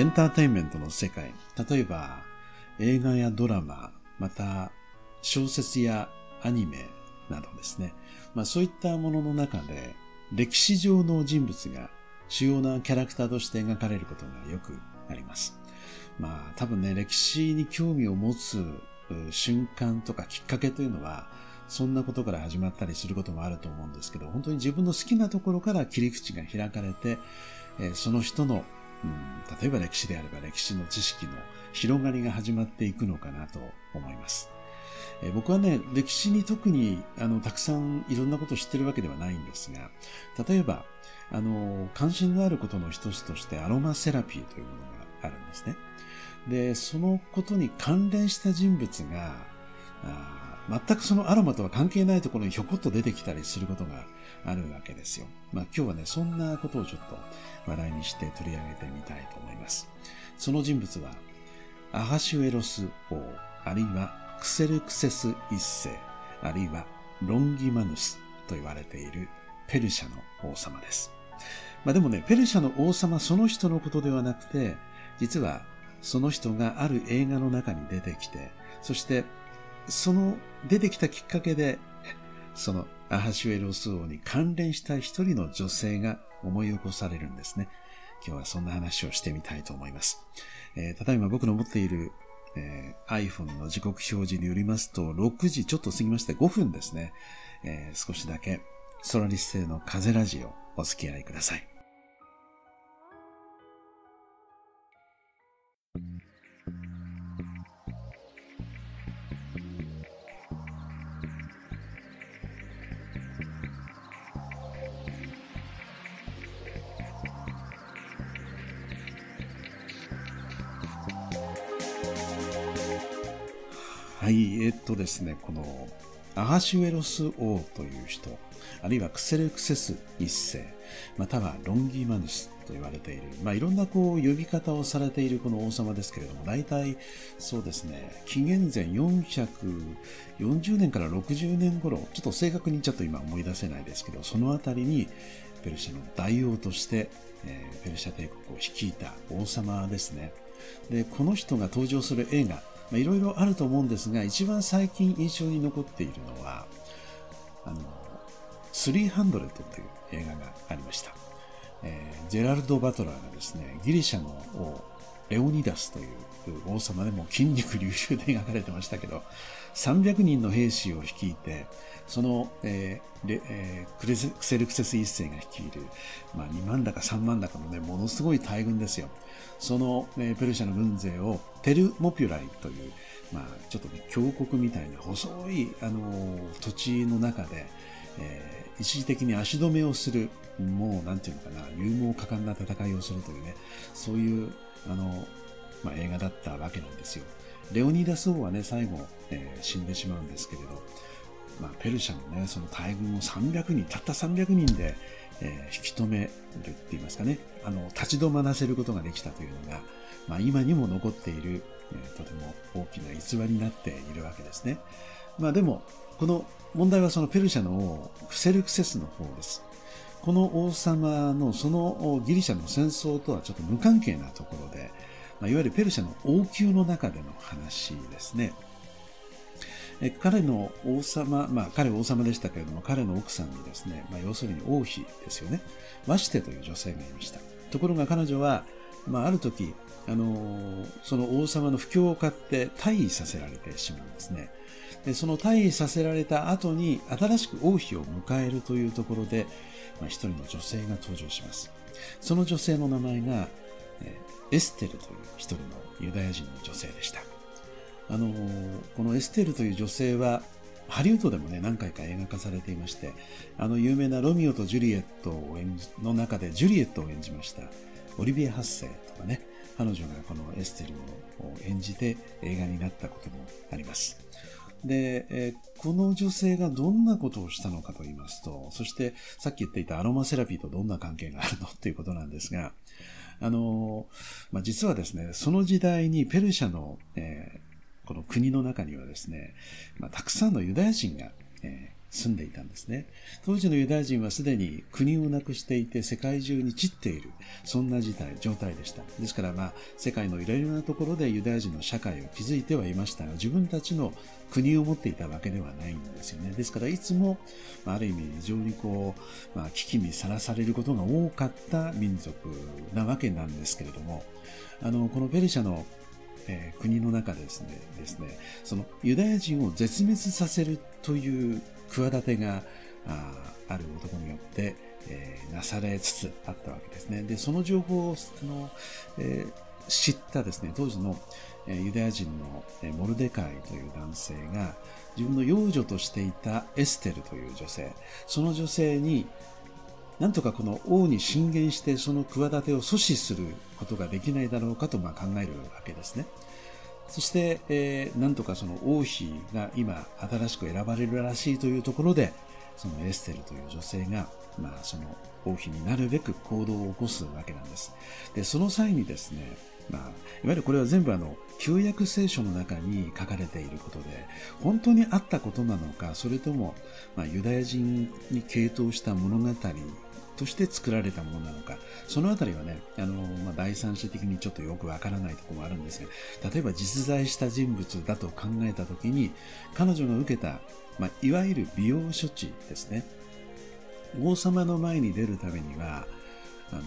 エンターテインメントの世界、例えば映画やドラマ、また小説やアニメなどですね、まあそういったものの中で歴史上の人物が主要なキャラクターとして描かれることがよくあります。まあ多分ね、歴史に興味を持つ瞬間とかきっかけというのは、そんなことから始まったりすることもあると思うんですけど、本当に自分の好きなところから切り口が開かれて、その人の、うん、例えば歴史であれば歴史の知識の広がりが始まっていくのかなと思います。え僕はね、歴史に特にあのたくさんいろんなことを知ってるわけではないんですが、例えば、あの、関心のあることの一つとしてアロマセラピーというものがあるんですね。で、そのことに関連した人物が、あ全くそのアロマとは関係ないところにひょこっと出てきたりすることがあるわけですよ。まあ今日はね、そんなことをちょっと話題にして取り上げてみたいと思います。その人物は、アハシュエロス王、あるいはクセルクセス一世、あるいはロンギマヌスと言われているペルシャの王様です。まあでもね、ペルシャの王様その人のことではなくて、実はその人がある映画の中に出てきて、そしてその出てきたきっかけで、そのアハシュエロス王に関連した一人の女性が思い起こされるんですね。今日はそんな話をしてみたいと思います。えー、ただいま僕の持っている、えー、iPhone の時刻表示によりますと、6時ちょっと過ぎまして5分ですね。えー、少しだけソラリス製の風ラジオお付き合いください。はい、えっとですね、このアハシュエロス王という人、あるいはクセレクセス一世、またはロンギマヌスと言われている、まあ、いろんなこう呼び方をされているこの王様ですけれども、大体そうですね、紀元前440年から60年頃、ちょっと正確にちょっと今思い出せないですけど、そのあたりにペルシャの大王として、えー、ペルシャ帝国を率いた王様ですね。で、この人が登場する映画、まあ、いろいろあると思うんですが、一番最近印象に残っているのは、あの、300という映画がありました。えー、ジェラルド・バトラーがですね、ギリシャの王、レオニダスという王様でも筋肉隆々で描かれてましたけど、300人の兵士を率いて、その、えーえー、クレクセルクセス一世が率いる、まあ、2万だか3万だかのね、ものすごい大軍ですよ。その、えー、ペルシャの軍勢をテルモピュライという、まあ、ちょっとね、峡谷みたいな細い、あの、土地の中で、えー、一時的に足止めをする、もう、なんていうのかな、勇猛果敢な戦いをするというね、そういう、あの、まあ、映画だったわけなんですよ。レオニダス王はね、最後、えー、死んでしまうんですけれど、まあ、ペルシャのね、その大軍を300人、たった300人で、えー、引き止めるって言いますかね、あの、立ち止まらせることができたというのが、まあ、今にも残っている、えー、とても大きな逸話になっているわけですね。まあでも、この問題はそのペルシャの王、フセルクセスの方です。この王様のそのギリシャの戦争とはちょっと無関係なところで、まあ、いわゆるペルシャの王宮の中での話ですね。え彼の王様、まあ彼は王様でしたけれども、彼の奥さんにですね、まあ要するに王妃ですよね。ワシテという女性がいました。ところが彼女は、まあある時、あのその王様の不況を買って退位させられてしまうんですね。でその退位させられた後に新しく王妃を迎えるというところで、まあ、一人の女性が登場します。その女性の名前が、えエステルという一人のユダヤ人の女性でした。あの、このエステルという女性は、ハリウッドでもね、何回か映画化されていまして、あの有名なロミオとジュリエットを演じの中でジュリエットを演じました、オリビエ・ハッセとかね、彼女がこのエステルを演じて映画になったこともあります。で、え、この女性がどんなことをしたのかと言いますと、そしてさっき言っていたアロマセラピーとどんな関係があるのっていうことなんですが、あの、まあ、実はですね、その時代にペルシャの、えー、この国の中にはですね、まあ、たくさんのユダヤ人が、えー、住んでいたんですね。当時のユダヤ人はすでに国をなくしていて世界中に散っている、そんな事態、状態でした。ですからまあ、世界のいろいろなところでユダヤ人の社会を築いてはいましたが、自分たちの国を持っていたわけではないんですよね。ですからいつも、ある意味非常にこう、まあ、危機にさらされることが多かった民族なわけなんですけれども、あの、このペルシャのえー、国の中でですねですねそのユダヤ人を絶滅させるという企てがあある男によって、えー、なされつつあったわけですね。で、その情報をあの、えー、知ったですね、当時の、え、ユダヤ人の、えモルデカイという男性が自分の養女としていたエステルという女性、その女性になんとかこの王に進言してその企てを阻止することができないだろうかとま考えるわけですね。そして、えー、なんとかその王妃が今新しく選ばれるらしいというところで、そのエステルという女性が、まあその王妃になるべく行動を起こすわけなんです。で、その際にですね、まあ、いわゆるこれは全部あの、旧約聖書の中に書かれていることで、本当にあったことなのか、それとも、まあ、ユダヤ人に傾倒した物語として作られたものなのか、そのあたりはね、あの、まあ、第三者的にちょっとよくわからないところもあるんですが、例えば実在した人物だと考えたときに、彼女が受けた、まあ、いわゆる美容処置ですね。王様の前に出るためには、あの、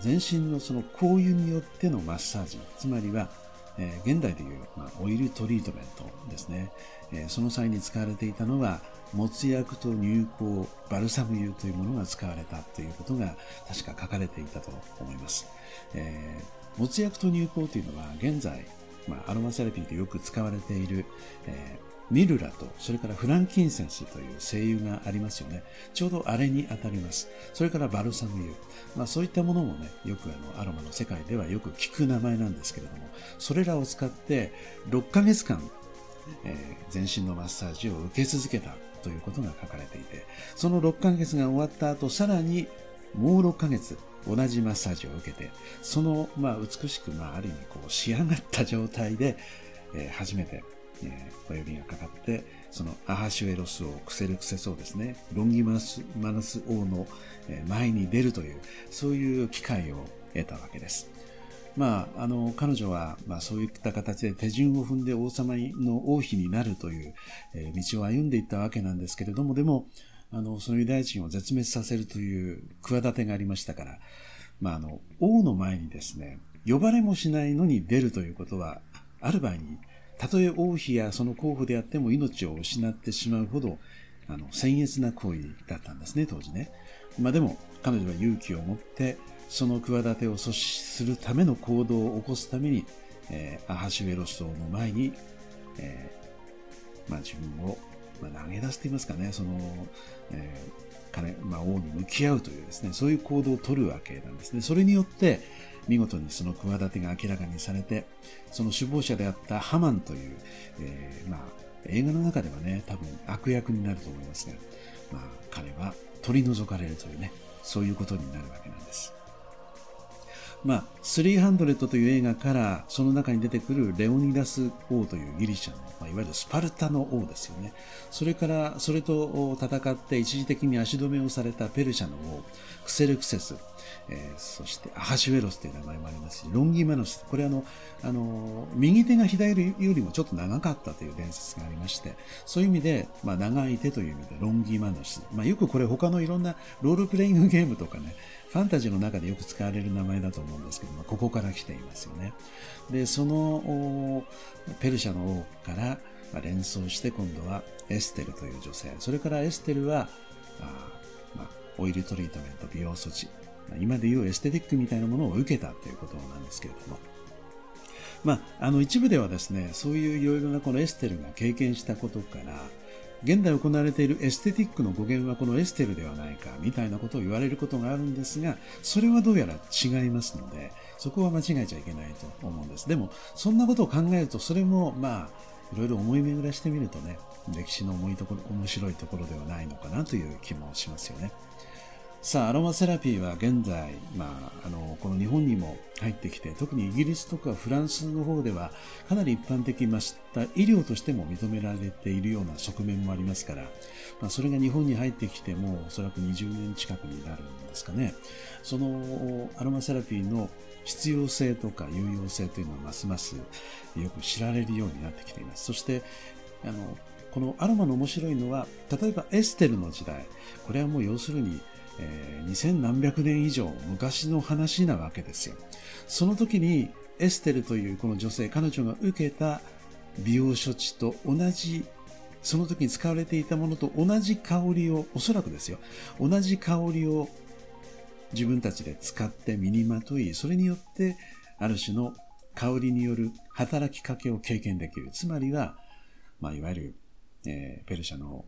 全身のその香油によってのマッサージ、つまりは、えー、現代でいう、まあ、オイルトリートメントですね、えー、その際に使われていたのは、没薬と乳香、バルサム油というものが使われたということが確か書かれていたと思います。えー、没薬と乳香というのは現在、まあ、アロマセラピーでよく使われている、えーミルラと、それからフランキンセンスという精油がありますよね。ちょうどあれに当たります。それからバルサム油。まあそういったものもね、よくあのアロマの世界ではよく聞く名前なんですけれども、それらを使って6ヶ月間、えー、全身のマッサージを受け続けたということが書かれていて、その6ヶ月が終わった後、さらにもう6ヶ月、同じマッサージを受けて、その、まあ、美しく、まあ、ある意味、こう、仕上がった状態で、えー、初めて、えー、お呼びがかかって、そのアハシュエロス王、クセルクセス王ですね、ロンギマスマナス王の前に出るという、そういう機会を得たわけです。まあ、あの、彼女は、まあ、そういった形で手順を踏んで王様の王妃になるという、え道を歩んでいったわけなんですけれども、でも、あの、そのユダヤ人を絶滅させるという企てがありましたから、まあ、あの、王の前にですね、呼ばれもしないのに出るということは、ある場合に、たとえ王妃やその候補であっても命を失ってしまうほど、あの、僭越な行為だったんですね、当時ね。まあでも、彼女は勇気を持って、その企てを阻止するための行動を起こすために、えー、アハシュエロス王の前に、えー、まあ、自分を、まあ、投げ出すと言いますかね、その、えー、彼、まあ、王に向き合うというですね、そういう行動を取るわけなんですね。それによって、見事にその企てが明らかにされて、その首謀者であったハマンという、えー、まあ、映画の中ではね、多分悪役になると思いますが、まあ、彼は取り除かれるというね、そういうことになるわけなんです。まあ、300という映画からその中に出てくるレオニダス王というギリシャの、まあ、いわゆるスパルタの王ですよね。それから、それと戦って一時的に足止めをされたペルシャの王、クセルクセス、えー、そしてアハシュエロスという名前もありますし、ロンギマノス、これあの、あの、右手が左よりもちょっと長かったという伝説がありまして、そういう意味で、まあ、長い手という意味でロンギマノス。まあ、よくこれ他のいろんなロールプレイングゲームとかね、ファンタジーの中でよく使われる名前だと思うんですけども、ここから来ていますよね。で、そのペルシャの王から連想して今度はエステルという女性、それからエステルは、あまあ、オイルトリートメント、美容措置、今でいうエステティックみたいなものを受けたということなんですけれども、まあ、あの一部ではですね、そういういろいろなこのエステルが経験したことから、現代行われているエステティックの語源はこのエステルではないかみたいなことを言われることがあるんですが、それはどうやら違いますので、そこは間違えちゃいけないと思うんです。でも、そんなことを考えると、それもまあ、いろいろ思い巡らしてみるとね、歴史の重いところ、面白いところではないのかなという気もしますよね。さあ、アロマセラピーは現在、まあ、あの、この日本にも入ってきて、特にイギリスとかフランスの方では、かなり一般的ました医療としても認められているような側面もありますから、まあ、それが日本に入ってきても、おそらく20年近くになるんですかね。そのアロマセラピーの必要性とか有用性というのはますますよく知られるようになってきています。そして、あの、このアロマの面白いのは、例えばエステルの時代、これはもう要するにえー、2000何百年以上昔の話なわけですよ。その時にエステルというこの女性、彼女が受けた美容処置と同じ、その時に使われていたものと同じ香りを、おそらくですよ、同じ香りを自分たちで使って身にまとい、それによってある種の香りによる働きかけを経験できる。つまりは、まあ、いわゆるえー、ペルシャの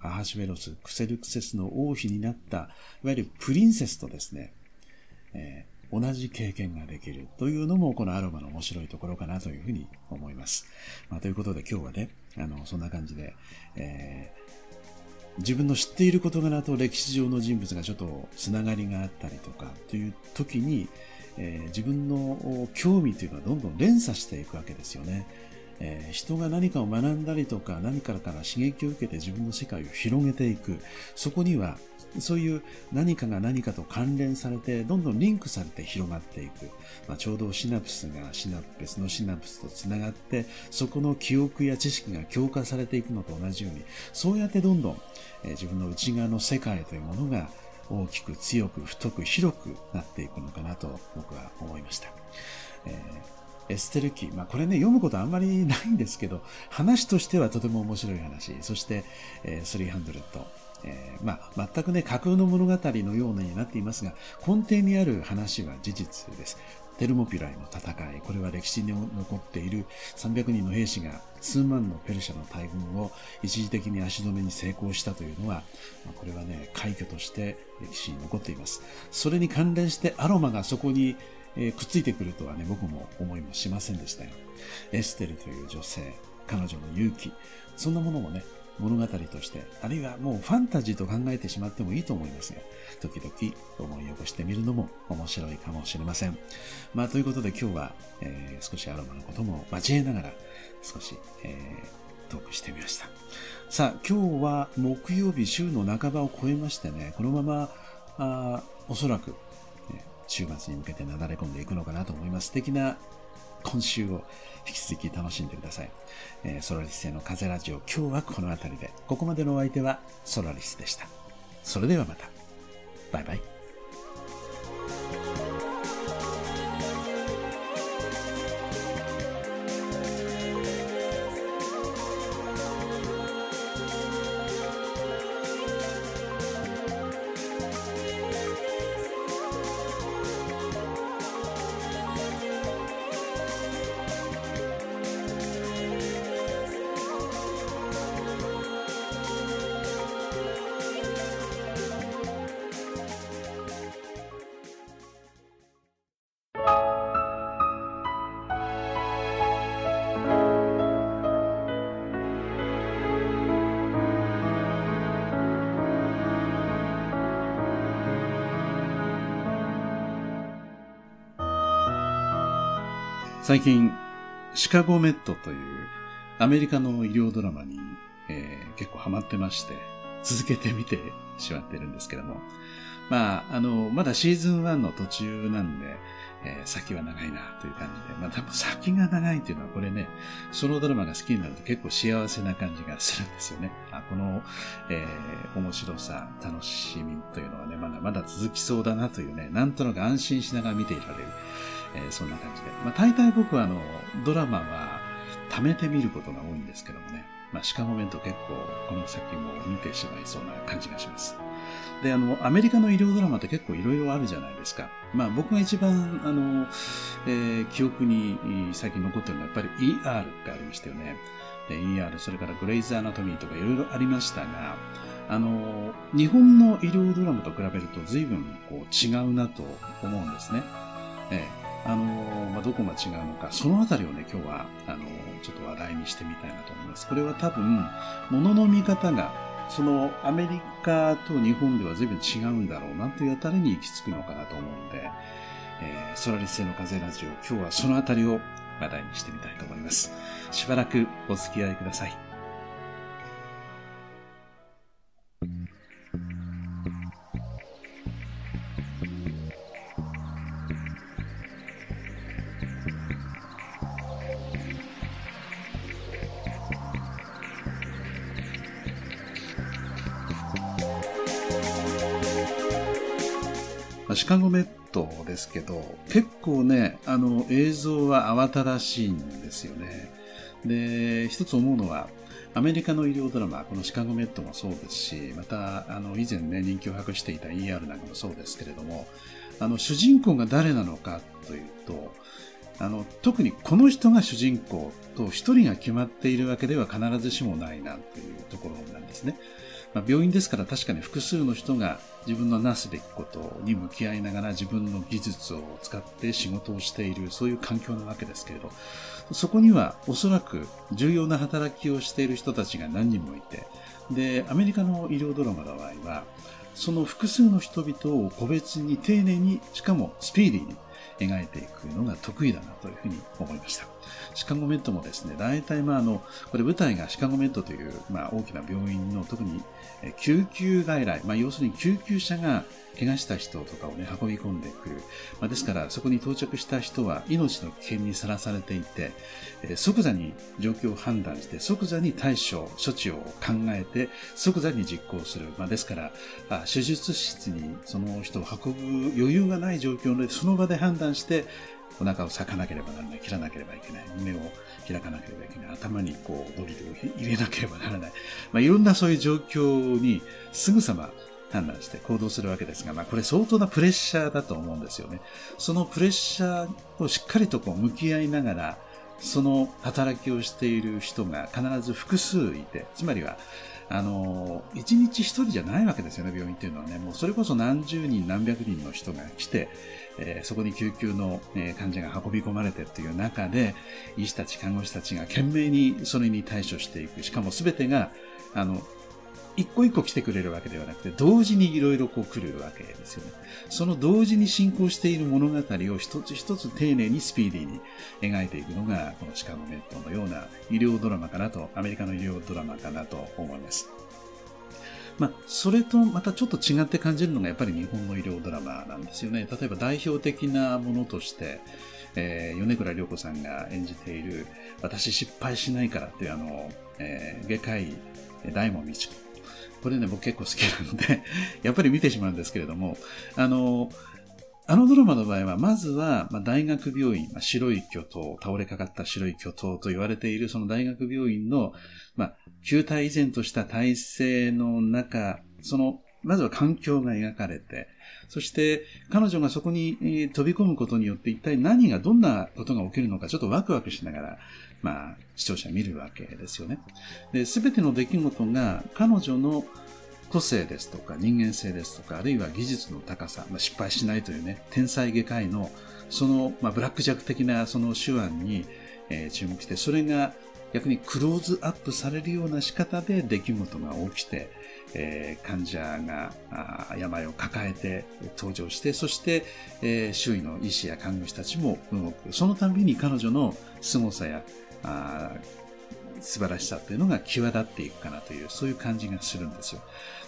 アハシュベロス、クセルクセスの王妃になった、いわゆるプリンセスとですね、えー、同じ経験ができるというのもこのアロマの面白いところかなというふうに思います。まあ、ということで今日はね、あの、そんな感じで、えー、自分の知っている事柄と歴史上の人物がちょっとつながりがあったりとかという時に、えー、自分の興味というのはどんどん連鎖していくわけですよね。えー、人が何かを学んだりとか何かから刺激を受けて自分の世界を広げていくそこにはそういう何かが何かと関連されてどんどんリンクされて広がっていく、まあ、ちょうどシナプスがシナ別のシナプスとつながってそこの記憶や知識が強化されていくのと同じようにそうやってどんどん、えー、自分の内側の世界というものが大きく強く太く広くなっていくのかなと僕は思いました。えーエステル記。まあ、これね、読むことあんまりないんですけど、話としてはとても面白い話。そして、えー、300。えー、まあ、全くね、架空の物語のようになっていますが、根底にある話は事実です。テルモピュライの戦い、これは歴史に残っている300人の兵士が数万のペルシャの大軍を一時的に足止めに成功したというのは、まあ、これはね、快挙として歴史に残っています。それに関連してアロマがそこにえ、くっついてくるとはね、僕も思いもしませんでしたよ。エステルという女性、彼女の勇気、そんなものもね、物語として、あるいはもうファンタジーと考えてしまってもいいと思いますが、時々思い起こしてみるのも面白いかもしれません。まあ、ということで今日は、えー、少しアロマのことも交えながら、少し、えー、トークしてみました。さあ、今日は木曜日週の半ばを超えましてね、このまま、あおそらく週末に向けてなだれ込んでいくのかなと思います。素敵な今週を引き続き楽しんでください。えー、ソラリスへの風ラジオ、今日はこの辺りで、ここまでのお相手はソラリスでした。それではまた。バイバイ。最近、シカゴメットというアメリカの医療ドラマに、えー、結構ハマってまして、続けてみてしまってるんですけども、まあ、あの、まだシーズン1の途中なんで、えー、先は長いなという感じで、まあ多分先が長いっていうのはこれね、そのドラマが好きになると結構幸せな感じがするんですよね。この、えー、面白さ、楽しみというのはね、まだまだ続きそうだなというね、なんとなく安心しながら見ていられる。えー、そんな感じで。まあ、大体僕はあの、ドラマは貯めてみることが多いんですけどもね。まあ、シカゴメント結構この先も見てしまいそうな感じがします。で、あの、アメリカの医療ドラマって結構いろいろあるじゃないですか。まあ僕が一番、あの、えー、記憶に最近残ってるのはやっぱり ER ってありましたよね。ER、それからグレイズアナトミーとかいろいろありましたが、あの、日本の医療ドラマと比べると随分こう違うなと思うんですね。ええあのまあ、どこが違うのか、そのあたりをね、今日は、あのちょっと話題にしてみたいなと思います。これは多分、ものの見方がそのアメリカと日本では随分違うんだろうなというあたりに行き着くのかなと思うので、えー、ソラリス製の風ラジオ、今日はそのあたりを話題にしてみたいと思います。しばらくお付き合いください。シカゴメットですけど、結構ね、あの、映像は慌ただしいんですよね。で、一つ思うのは、アメリカの医療ドラマ、このシカゴメットもそうですし、また、あの、以前ね、人気を博していた ER なんかもそうですけれども、あの、主人公が誰なのかというと、あの、特にこの人が主人公と一人が決まっているわけでは必ずしもないなというところなんですね。まあ、病院ですから確かに複数の人が自分のなすべきことに向き合いながら自分の技術を使って仕事をしているそういう環境なわけですけれどそこにはおそらく重要な働きをしている人たちが何人もいてでアメリカの医療ドラマの場合はその複数の人々を個別に丁寧にしかもスピーディーに描いていくのが得意だなというふうに思いました。シカゴメットもですね、大体まああの、これ舞台がシカゴメットという、まあ、大きな病院の特に救急外来、まあ、要するに救急車が怪我した人とかをね、運び込んでくる。まあ、ですから、そこに到着した人は命の危険にさらされていて、え即座に状況を判断して、即座に対処、処置を考えて、即座に実行する。まあ、ですから、あ手術室にその人を運ぶ余裕がない状況で、その場で判断して、お腹を裂かなければならない、切らなければいけない、目を開かなければいけない、頭にこうドリルを入れなければならない。まあ、いろんなそういう状況にすぐさま判断して行動するわけですが、まあ、これ相当なプレッシャーだと思うんですよね。そのプレッシャーをしっかりとこう向き合いながら、その働きをしている人が必ず複数いて、つまりは、あの、一日一人じゃないわけですよね、病院っていうのはね。もうそれこそ何十人、何百人の人が来て、えー、そこに救急の、えー、患者が運び込まれてっていう中で、医師たち、看護師たちが懸命にそれに対処していく。しかも全てが、あの、一個一個来てくれるわけではなくて、同時にいろいろこう来るわけですよね。その同時に進行している物語を一つ一つ丁寧にスピーディーに描いていくのが、このシカゴネットのような医療ドラマかなと、アメリカの医療ドラマかなと思います。まあ、それとまたちょっと違って感じるのがやっぱり日本の医療ドラマなんですよね。例えば代表的なものとして、えー、米倉涼子さんが演じている私失敗しないからっていうあの、えー、外科医大門道子。これね、僕結構好きなのでやっぱり見てしまうんですけれども、あの、あのドラマの場合は、まずは、ま、大学病院、ま、白い巨頭、倒れかかった白い巨頭と言われているその大学病院の、まあ、旧体依然とした体制の中、その、まずは環境が描かれて、そして彼女がそこに飛び込むことによって一体何が、どんなことが起きるのかちょっとワクワクしながら、まあ、視聴者見るわけですよね。で、すべての出来事が彼女の個性ですとか人間性ですとか、あるいは技術の高さ、まあ、失敗しないというね、天才外科医のその、まあ、ブラックジャック的なその手腕に、えー、注目して、それが逆にクローズアップされるような仕方で出来事が起きて、えー、患者があ病を抱えて登場して、そして、えー、周囲の医師や看護師たちも動く。そのたびに彼女の凄さやあ素晴らしさっていうのが際立っていくかなという、そういう感じがするんですよ。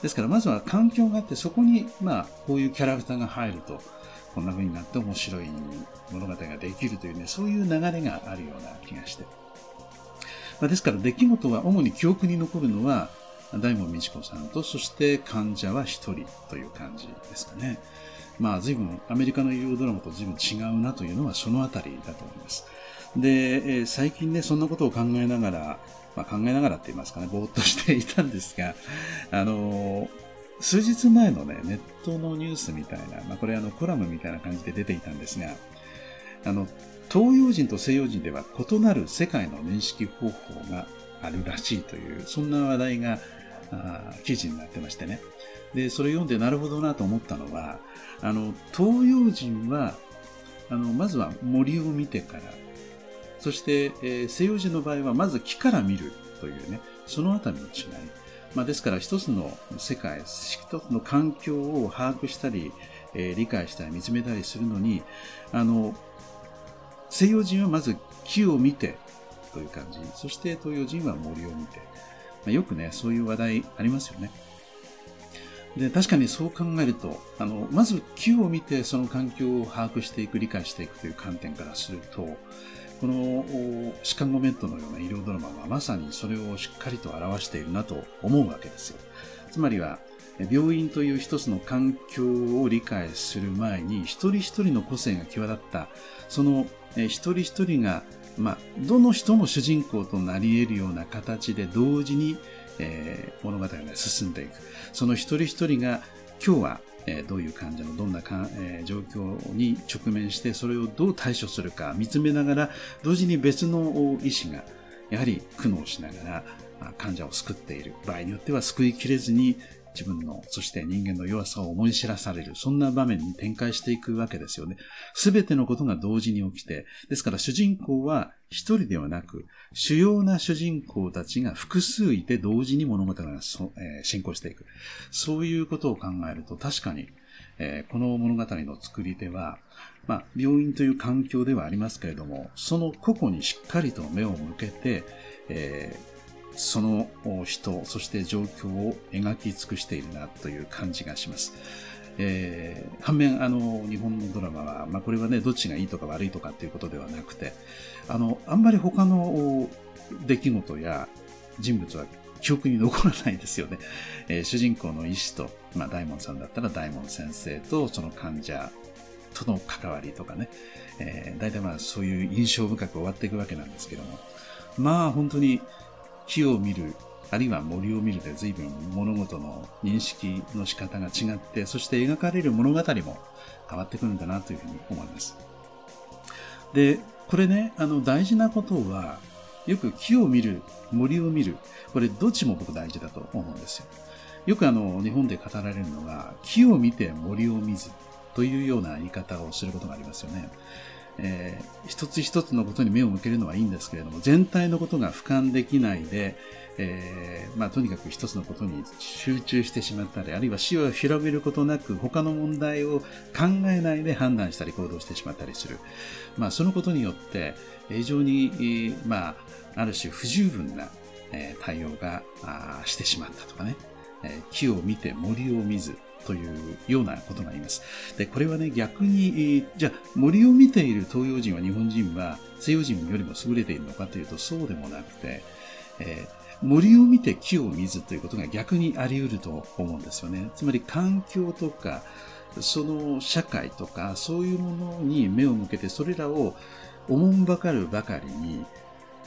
ですから、まずは環境があって、そこに、まあ、こういうキャラクターが入ると、こんな風になって面白い物語ができるというね、そういう流れがあるような気がして。まあ、ですから、出来事は主に記憶に残るのは、大門美智子さんと、そして患者は一人という感じですかね。まあ、随分、アメリカの医療ドラマと随分違うなというのはそのあたりだと思います。で、え最近ね、そんなことを考えながら、まあ、考えながらって言いますかね、ぼーっとしていたんですが、あの数日前のね、ネットのニュースみたいな、まあ、これあのコラムみたいな感じで出ていたんですが、あの、東洋人と西洋人では異なる世界の認識方法があるらしいという、そんな話題が記事になってましてね。で、それ読んでなるほどなと思ったのは、あの、東洋人は、あの、まずは森を見てから、そして、えー、西洋人の場合はまず木から見るというね、そのあたりの違い。まあ、ですから一つの世界、一つの環境を把握したり、えー、理解したり見つめたりするのに、あの、西洋人はまず木を見てという感じ、そして東洋人は森を見て、まあ、よくね、そういう話題ありますよね。で、確かにそう考えると、あの、まず木を見てその環境を把握していく、理解していくという観点からすると、このシカゴメットのような医療ドラマはまさにそれをしっかりと表しているなと思うわけですよ。つまりは、病院という一つの環境を理解する前に、一人一人の個性が際立った、その一人一人が、まあ、どの人も主人公となり得るような形で同時に、えー、物語が進んでいく。その一人一人が今日はえどういう患者のどんなか、え状況に直面してそれをどう対処するか見つめながら同時に別の医師がやはり苦悩しながら患者を救っている。場合によっては救いきれずに自分の、そして人間の弱さを思い知らされる、そんな場面に展開していくわけですよね。すべてのことが同時に起きて、ですから主人公は一人ではなく、主要な主人公たちが複数いて同時に物語が、えー、進行していく。そういうことを考えると確かに、えー、この物語の作り手は、まあ、病院という環境ではありますけれども、その個々にしっかりと目を向けて、えーその人、そして状況を描き尽くしているなという感じがします。えー、反面、あの、日本のドラマは、まあ、これはね、どっちがいいとか悪いとかっていうことではなくて、あの、あんまり他の出来事や人物は記憶に残らないですよね。えー、主人公の医師と、まあ、大門さんだったら大門先生とその患者との関わりとかね、えー、大体まあそういう印象深く終わっていくわけなんですけども、まあ本当に木を見る、あるいは森を見るで随分物事の認識の仕方が違って、そして描かれる物語も変わってくるんだなというふうに思います。で、これね、あの大事なことは、よく木を見る、森を見る、これどっちも僕大事だと思うんですよ。よくあの日本で語られるのが、木を見て森を見ずというような言い方をすることがありますよね。えー、一つ一つのことに目を向けるのはいいんですけれども、全体のことが俯瞰できないで、えー、まあ、とにかく一つのことに集中してしまったり、あるいは視野を広げることなく、他の問題を考えないで判断したり行動してしまったりする。まあ、そのことによって、非常に、まあ、ある種不十分な、対応がしてしまったとかね、木を見て森を見ず、というようなことがあります。で、これはね、逆に、じゃあ、森を見ている東洋人は日本人は西洋人よりも優れているのかというと、そうでもなくて、えー、森を見て木を見ずということが逆にあり得ると思うんですよね。つまり環境とか、その社会とか、そういうものに目を向けて、それらをおもんばかるばかりに、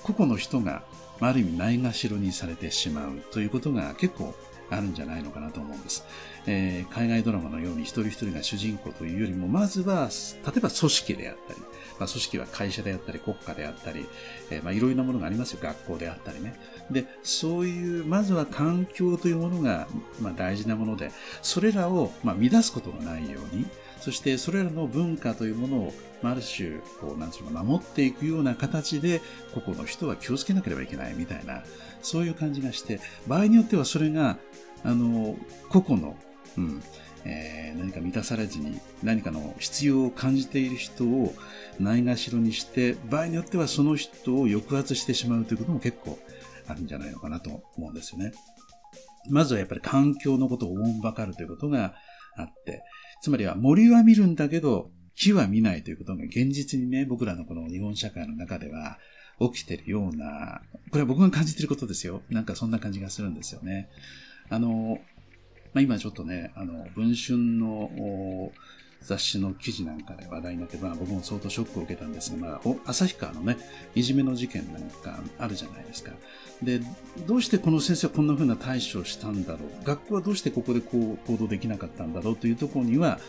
個々の人が、ある意味ないがしろにされてしまうということが結構あるんじゃないのかなと思うんです。えー、海外ドラマのように一人一人が主人公というよりも、まずは、例えば組織であったり、まあ、組織は会社であったり、国家であったり、えー、まあ、いろいろなものがありますよ。学校であったりね。で、そういう、まずは環境というものが、まあ、大事なもので、それらを、まあ、乱すことがないように、そしてそれらの文化というものを、まあ、ある種、こう、なんていうの、守っていくような形で、個々の人は気をつけなければいけないみたいな、そういう感じがして、場合によってはそれが、あの、個々のうん、えー、何か満たされずに何かの必要を感じている人をないがしろにして、場合によってはその人を抑圧してしまうということも結構あるんじゃないのかなと思うんですよね。まずはやっぱり環境のことをおんばかるということがあって、つまりは森は見るんだけど、木は見ないということが現実にね、僕らのこの日本社会の中では起きてるような、これは僕が感じてることですよ。なんかそんな感じがするんですよね。あの、まあ、今ちょっとね、あの、文春の雑誌の記事なんかで話題になって、まあ僕も相当ショックを受けたんですが、まあ、旭川のね、いじめの事件なんかあるじゃないですか。で、どうしてこの先生はこんな風な対処をしたんだろう？学校はどうしてここでこう行動できなかったんだろう？というところには、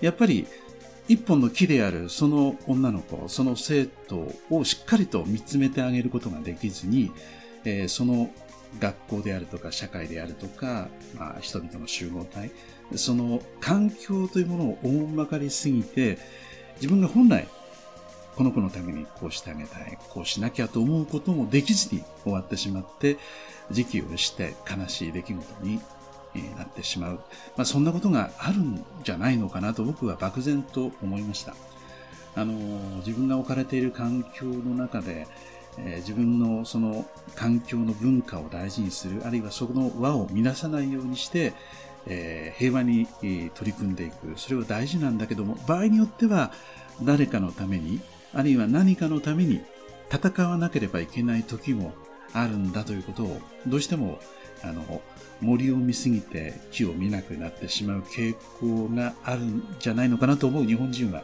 やっぱり一本の木であるその女の子、その生徒をしっかりと見つめてあげることができずに、えー、その学校であるとか社会であるとか、まあ、人々の集合体、その環境というものをおもんばかりすぎて、自分が本来この子のためにこうしてあげたい、こうしなきゃと思うこともできずに終わってしまって、時期をして悲しい出来事になってしまう。まあ、そんなことがあるんじゃないのかなと僕は漠然と思いました。あの、自分が置かれている環境の中で、えー、自分のその環境の文化を大事にする、あるいはその輪を乱さないようにして、えー、平和に、取り組んでいく。それは大事なんだけども、場合によっては誰かのために、あるいは何かのために戦わなければいけない時もあるんだということを、どうしても、あの、森を見すぎて木を見なくなってしまう傾向があるんじゃないのかなと思う日本人は、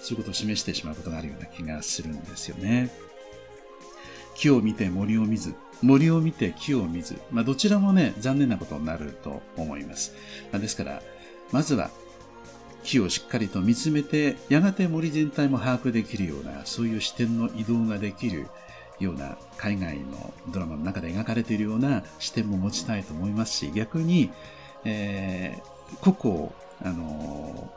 そういうことを示してしまうことがあるような気がするんですよね。木を見て森を見ず、森を見て木を見ず、まあ、どちらもね、残念なことになると思います。まあ、ですから、まずは木をしっかりと見つめて、やがて森全体も把握できるような、そういう視点の移動ができるような海外のドラマの中で描かれているような視点も持ちたいと思いますし、逆に、えー、個々、あの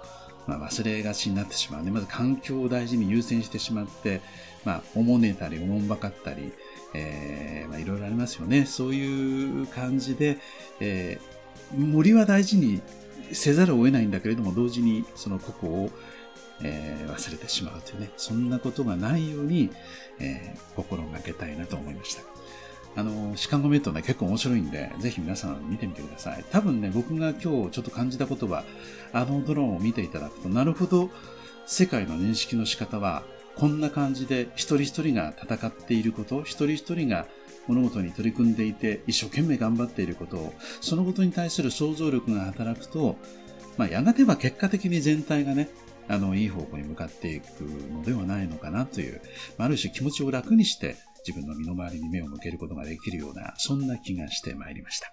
まあ、忘れがちになってしまうね。まず環境を大事に優先してしまって、まあ、おもねたり、おもんばかったり、えー、まあ、いろいろありますよね。そういう感じで、えー、森は大事にせざるを得ないんだけれども、同時にその個々を、えー、忘れてしまうというね、そんなことがないように、えー、心がけたいなと思いました。あの、シカゴメットね、結構面白いんで、ぜひ皆さん見てみてください。多分ね、僕が今日ちょっと感じたことは、あのドローンを見ていただくと、なるほど、世界の認識の仕方は、こんな感じで一人一人が戦っていること、一人一人が物事に取り組んでいて、一生懸命頑張っていることを、そのことに対する想像力が働くと、まあ、やがては結果的に全体がね、あの、いい方向に向かっていくのではないのかなという、ある種気持ちを楽にして自分の身の回りに目を向けることができるような、そんな気がしてまいりました。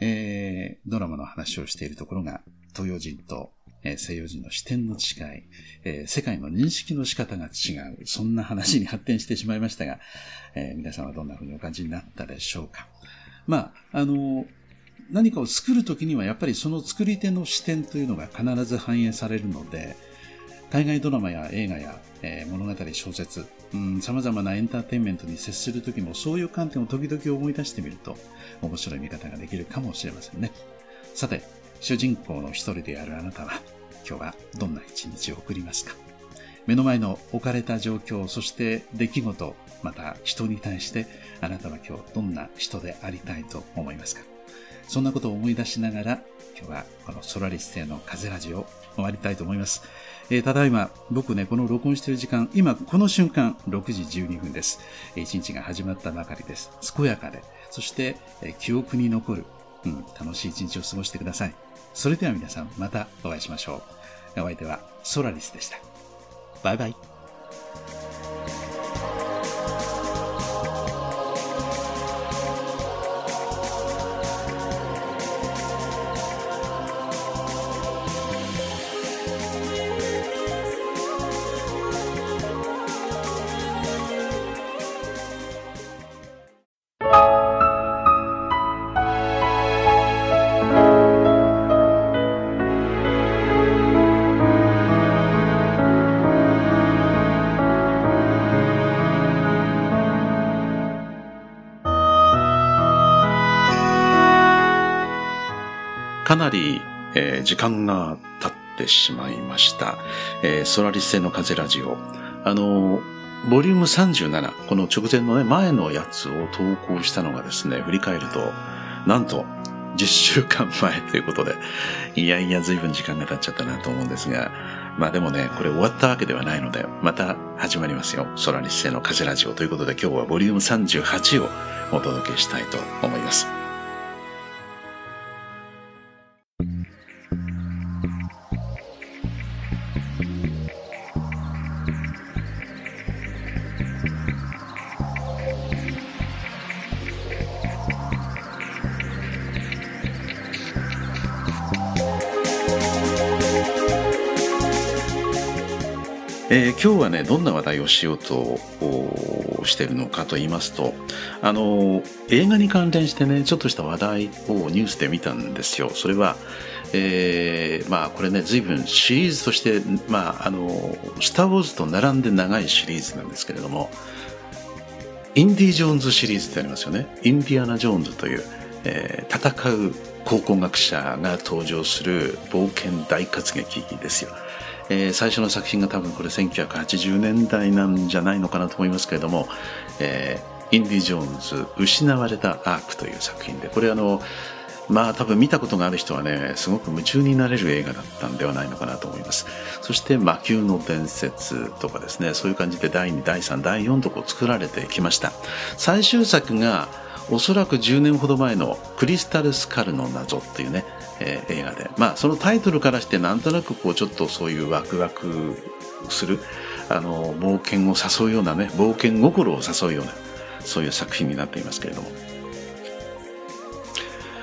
えー、ドラマの話をしているところが、東洋人とえ西洋人の視点の違い、え世界の認識の仕方が違う、そんな話に発展してしまいましたが、え皆さんはどんな風にお感じになったでしょうか。まあ、あの、何かを作るときにはやっぱりその作り手の視点というのが必ず反映されるので、海外ドラマや映画や、えー、物語、小説、さまざまなエンターテインメントに接するときもそういう観点を時々思い出してみると面白い見方ができるかもしれませんね。さて、主人公の一人であるあなたは、今日はどんな一日を送りますか？目の前の置かれた状況、そして出来事、また人に対して、あなたは今日どんな人でありたいと思いますか？そんなことを思い出しながら、今日はこのソラリス製の風ラジオを終わりたいと思います。えー、ただいま、僕ね、この録音している時間、今この瞬間、6時12分です。一日が始まったばかりです。健やかで、そして、えー、記憶に残る、うん、楽しい一日を過ごしてください。それでは皆さんまたお会いしましょう。お相手はソラリスでした。バイバイ。時間が経ってしまいました。えー、ソラリス製の風ラジオ。あのボリューム37、この直前のね、前のやつを投稿したのがですね、振り返ると、なんと、10週間前ということで、いやいや随分時間が経っちゃったなと思うんですが、まあでもね、これ終わったわけではないので、また始まりますよ。ソラリス製の風ラジオということで今日はボリューム38をお届けしたいと思います。今日はねどんな話題をしようとしているのかと言いますとあの映画に関連してねちょっとした話題をニュースで見たんですよ。それはえー、まあこれね随分シリーズとしてまああの「スター・ウォーズ」と並んで長いシリーズなんですけれどもインディ・ジョーンズシリーズってありますよね。インディアナ・ジョーンズという、えー、戦う考古学者が登場する冒険大活劇ですよ。えー、最初の作品が多分これ1980年代なんじゃないのかなと思いますけれども、えー、インディ・ジョーンズ「失われたアーク」という作品でこれあのまあ多分見たことがある人はねすごく夢中になれる映画だったんではないのかなと思います。そして魔球の伝説とかですねそういう感じで第2第3第4とこう作られてきました。最終作がおそらく10年ほど前の「クリスタル・スカルの謎」っていうね、えー、映画で。まあそのタイトルからしてなんとなくこうちょっとそういうワクワクするあの冒険を誘うようなね冒険心を誘うようなそういう作品になっていますけれども、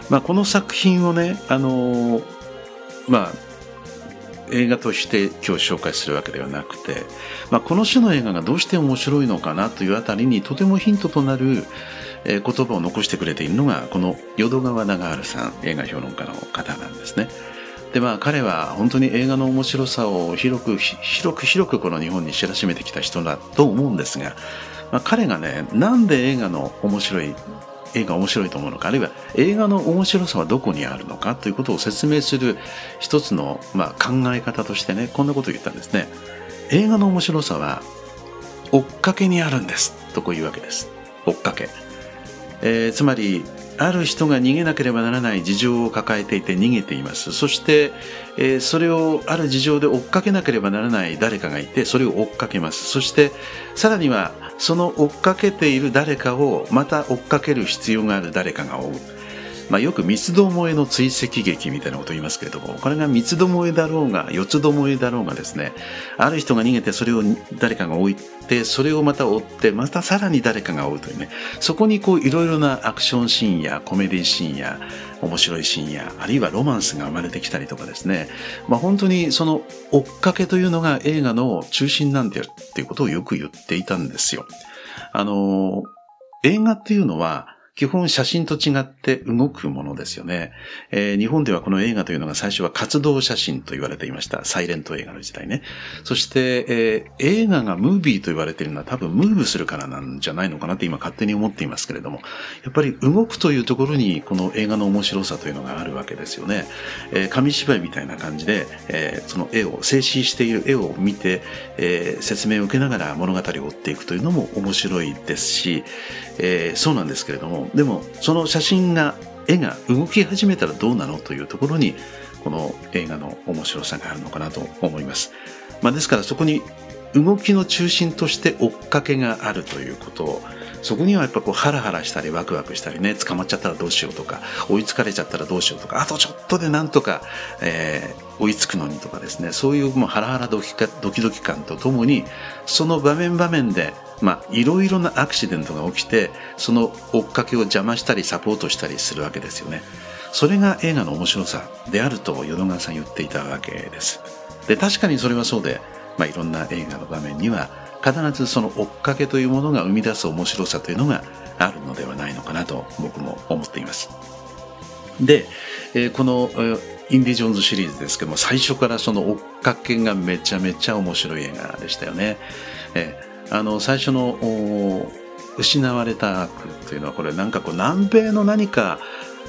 まあ、この作品をねあのまあ映画として今日紹介するわけではなくて、まあ、この種の映画がどうして面白いのかなというあたりにとてもヒントとなるえ言葉を残してくれているのがこの淀川長春さん映画評論家の方なんですね。でまあ彼は本当に映画の面白さを広く広く広くこの日本に知らしめてきた人だと思うんですが、まあ、彼がねなんで映画の面白い映画面白いと思うのかあるいは映画の面白さはどこにあるのかということを説明する一つの、まあ、考え方としてねこんなことを言ったんですね。映画の面白さは追っかけにあるんですとこういうわけです。追っかけ。えー、つまりある人が逃げなければならない事情を抱えていて逃げています。そして、えー、それをある事情で追っかけなければならない誰かがいてそれを追っかけます。そしてさらにはその追っかけている誰かをまた追っかける必要がある誰かが追う。まあ、よく三つどもえの追跡劇みたいなことを言いますけれども、これが三つどもえだろうが、四つどもえだろうがですね、ある人が逃げてそれを誰かが追って、それをまた追って、またさらに誰かが追うというね、そこにこういろいろなアクションシーンやコメディシーンや、面白いシーンや、あるいはロマンスが生まれてきたりとかですね、まあ本当にその追っかけというのが映画の中心なんだよっていうことをよく言っていたんですよ。あの、映画っていうのは、基本写真と違って動くものですよね。えー、日本ではこの映画というのが最初は活動写真と言われていました。サイレント映画の時代ね。そして、えー、映画がムービーと言われているのは多分ムーブするからなんじゃないのかなって今勝手に思っていますけれども、やっぱり動くというところにこの映画の面白さというのがあるわけですよね。えー、紙芝居みたいな感じで、えその絵を、静止している絵を見て、え説明を受けながら物語を追っていくというのも面白いですし、えそうなんですけれども、でもその写真が絵が動き始めたらどうなのというところにこの映画の面白さがあるのかなと思います、まあ、ですからそこに動きの中心として追っかけがあるということをそこにはやっぱこうハラハラしたりワクワクしたりね捕まっちゃったらどうしようとか追いつかれちゃったらどうしようとかあとちょっとでなんとか、えー、追いつくのにとかですねそういうもうハラハラドキドキドキ感とともにその場面場面でまあ、いろいろなアクシデントが起きて、その追っかけを邪魔したりサポートしたりするわけですよね。それが映画の面白さであると淀川さん言っていたわけです。で、確かにそれはそうで、まあ、いろんな映画の場面には、必ずその追っかけというものが生み出す面白さというのがあるのではないのかなと僕も思っています。で、えー、この、インディ・ジョーンズシリーズですけども、最初からその追っかけがめちゃめちゃ面白い映画でしたよね。えーあの最初の失われた悪というのはこれなんかこう南米の何か、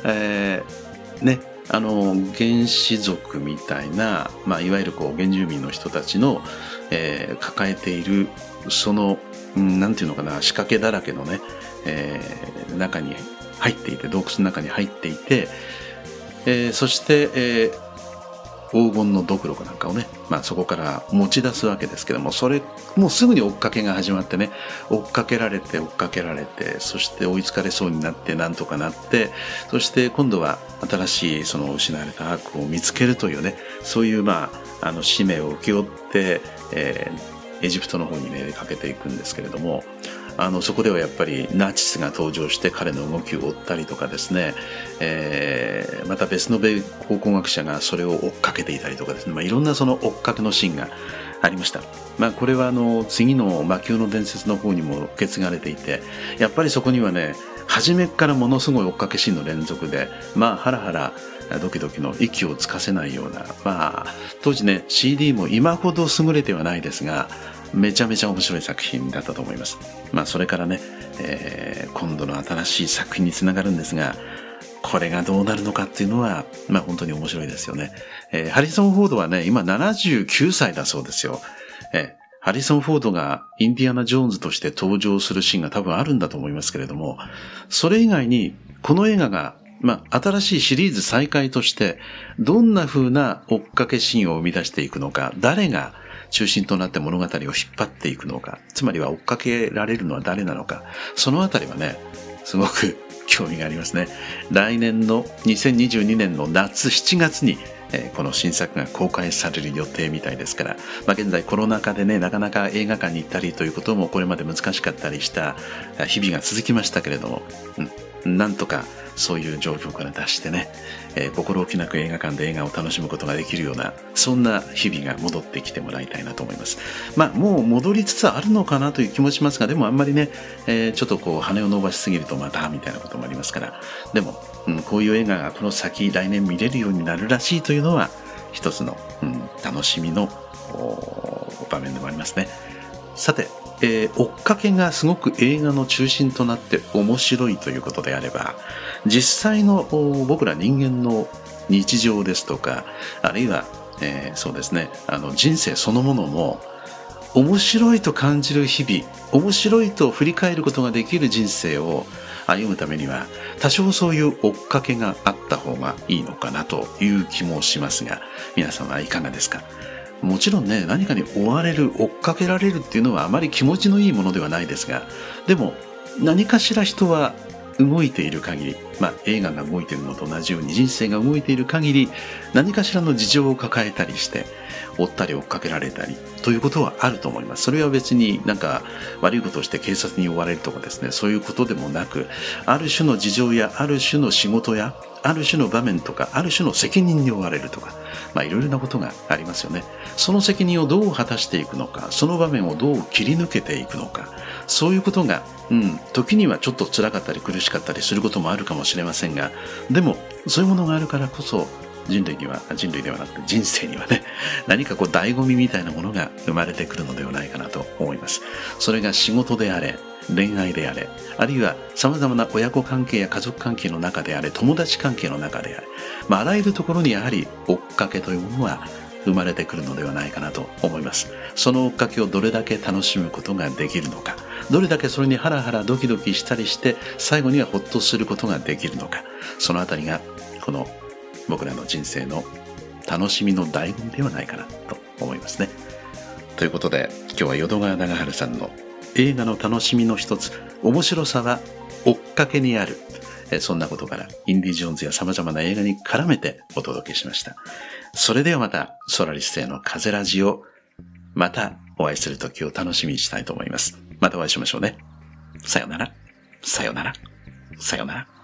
えー、ねあの原始族みたいな、まあ、いわゆるこう原住民の人たちの、えー、抱えているそのなんていうのかな仕掛けだらけのね、えー、中に入っていて洞窟の中に入っていて、えー、そして、えー黄金のドクロかなんかをね、まあ、そこから持ち出すわけですけどもそれもうすぐに追っかけが始まってね追っかけられて追っかけられてそして追いつかれそうになってなんとかなってそして今度は新しいその失われた悪を見つけるというねそういうまああの使命を請け負って、えー、エジプトの方にねかけていくんですけれどもあのそこではやっぱりナチスが登場して彼の動きを追ったりとかですね、えー、また別の米考古学者がそれを追っかけていたりとかですね、まあ、いろんなその追っかけのシーンがありました。まあ、これはあの次の魔球の伝説の方にも受け継がれていてやっぱりそこにはね初めからものすごい追っかけシーンの連続でまあハラハラドキドキの息をつかせないようなまあ当時ね CD も今ほど優れてはないですがめちゃめちゃ面白い作品だったと思います。まあそれからね、えー、今度の新しい作品につながるんですがこれがどうなるのかっていうのは、まあ本当に面白いですよね。えー、ハリソン・フォードはね、今79歳だそうですよ。えーハリソン・フォードがインディアナ・ジョーンズとして登場するシーンが多分あるんだと思いますけれども、それ以外に、この映画が、まあ、新しいシリーズ再開として、どんな風な追っかけシーンを生み出していくのか、誰が中心となって物語を引っ張っていくのか、つまりは追っかけられるのは誰なのか、そのあたりはね、すごく 興味がありますね。来年の2022年の夏7月にえこの新作が公開される予定みたいですから、まあ、現在コロナ禍でねなかなか映画館に行ったりということもこれまで難しかったりした日々が続きましたけれども、うん、なんとかそういう状況から出してね、えー、心置きなく映画館で映画を楽しむことができるようなそんな日々が戻ってきてもらいたいなと思います。まあもう戻りつつあるのかなという気もしますがでもあんまりね、えー、ちょっとこう羽を伸ばしすぎるとまたみたいなこともありますから。でも、うん、こういう映画がこの先来年見れるようになるらしいというのは一つの、うん、楽しみの場面でもありますね。さてえー、追っかけがすごく映画の中心となって面白いということであれば実際の僕ら人間の日常ですとかあるいは、えー、そうですねあの人生そのものも面白いと感じる日々面白いと振り返ることができる人生を歩むためには多少そういう追っかけがあった方がいいのかなという気もしますが皆さんはいかがですか？もちろんね何かに追われる追っかけられるっていうのはあまり気持ちのいいものではないですがでも何かしら人は動いている限り、まあ、映画が動いているのと同じように人生が動いている限り何かしらの事情を抱えたりして追ったり追っかけられたりということはあると思います。それは別になんか悪いことをして警察に追われるとかですね、そういうことでもなく、ある種の事情やある種の仕事やある種の場面とか、ある種の責任に追われるとか、まあいろいろなことがありますよね。その責任をどう果たしていくのか、その場面をどう切り抜けていくのか、そういうことが、うん、時にはちょっと辛かったり苦しかったりすることもあるかもしれませんが、でも、そういうものがあるからこそ、人類には、人類ではなくて人生にはね、何かこう醍醐味みたいなものが生まれてくるのではないかなと思います。それが仕事であれ、恋愛であれ、あるいは様々な親子関係や家族関係の中であれ、友達関係の中であれ、まあ、あらゆるところにやはり追っかけというものは生まれてくるのではないかなと思います。その追っかけをどれだけ楽しむことができるのか、どれだけそれにハラハラドキドキしたりして、最後にはほっとすることができるのか、そのあたりがこの僕らの人生の楽しみの醍醐味ではないかなと思いますね。ということで今日は淀川長春さんの映画の楽しみの一つ面白さは追っかけにあるそんなことからインディ・ジョーンズや様々な映画に絡めてお届けしました。それではまたソラリス星の風ラジオまたお会いする時を楽しみにしたいと思います。またお会いしましょうね。さよなら。さよなら。さよなら。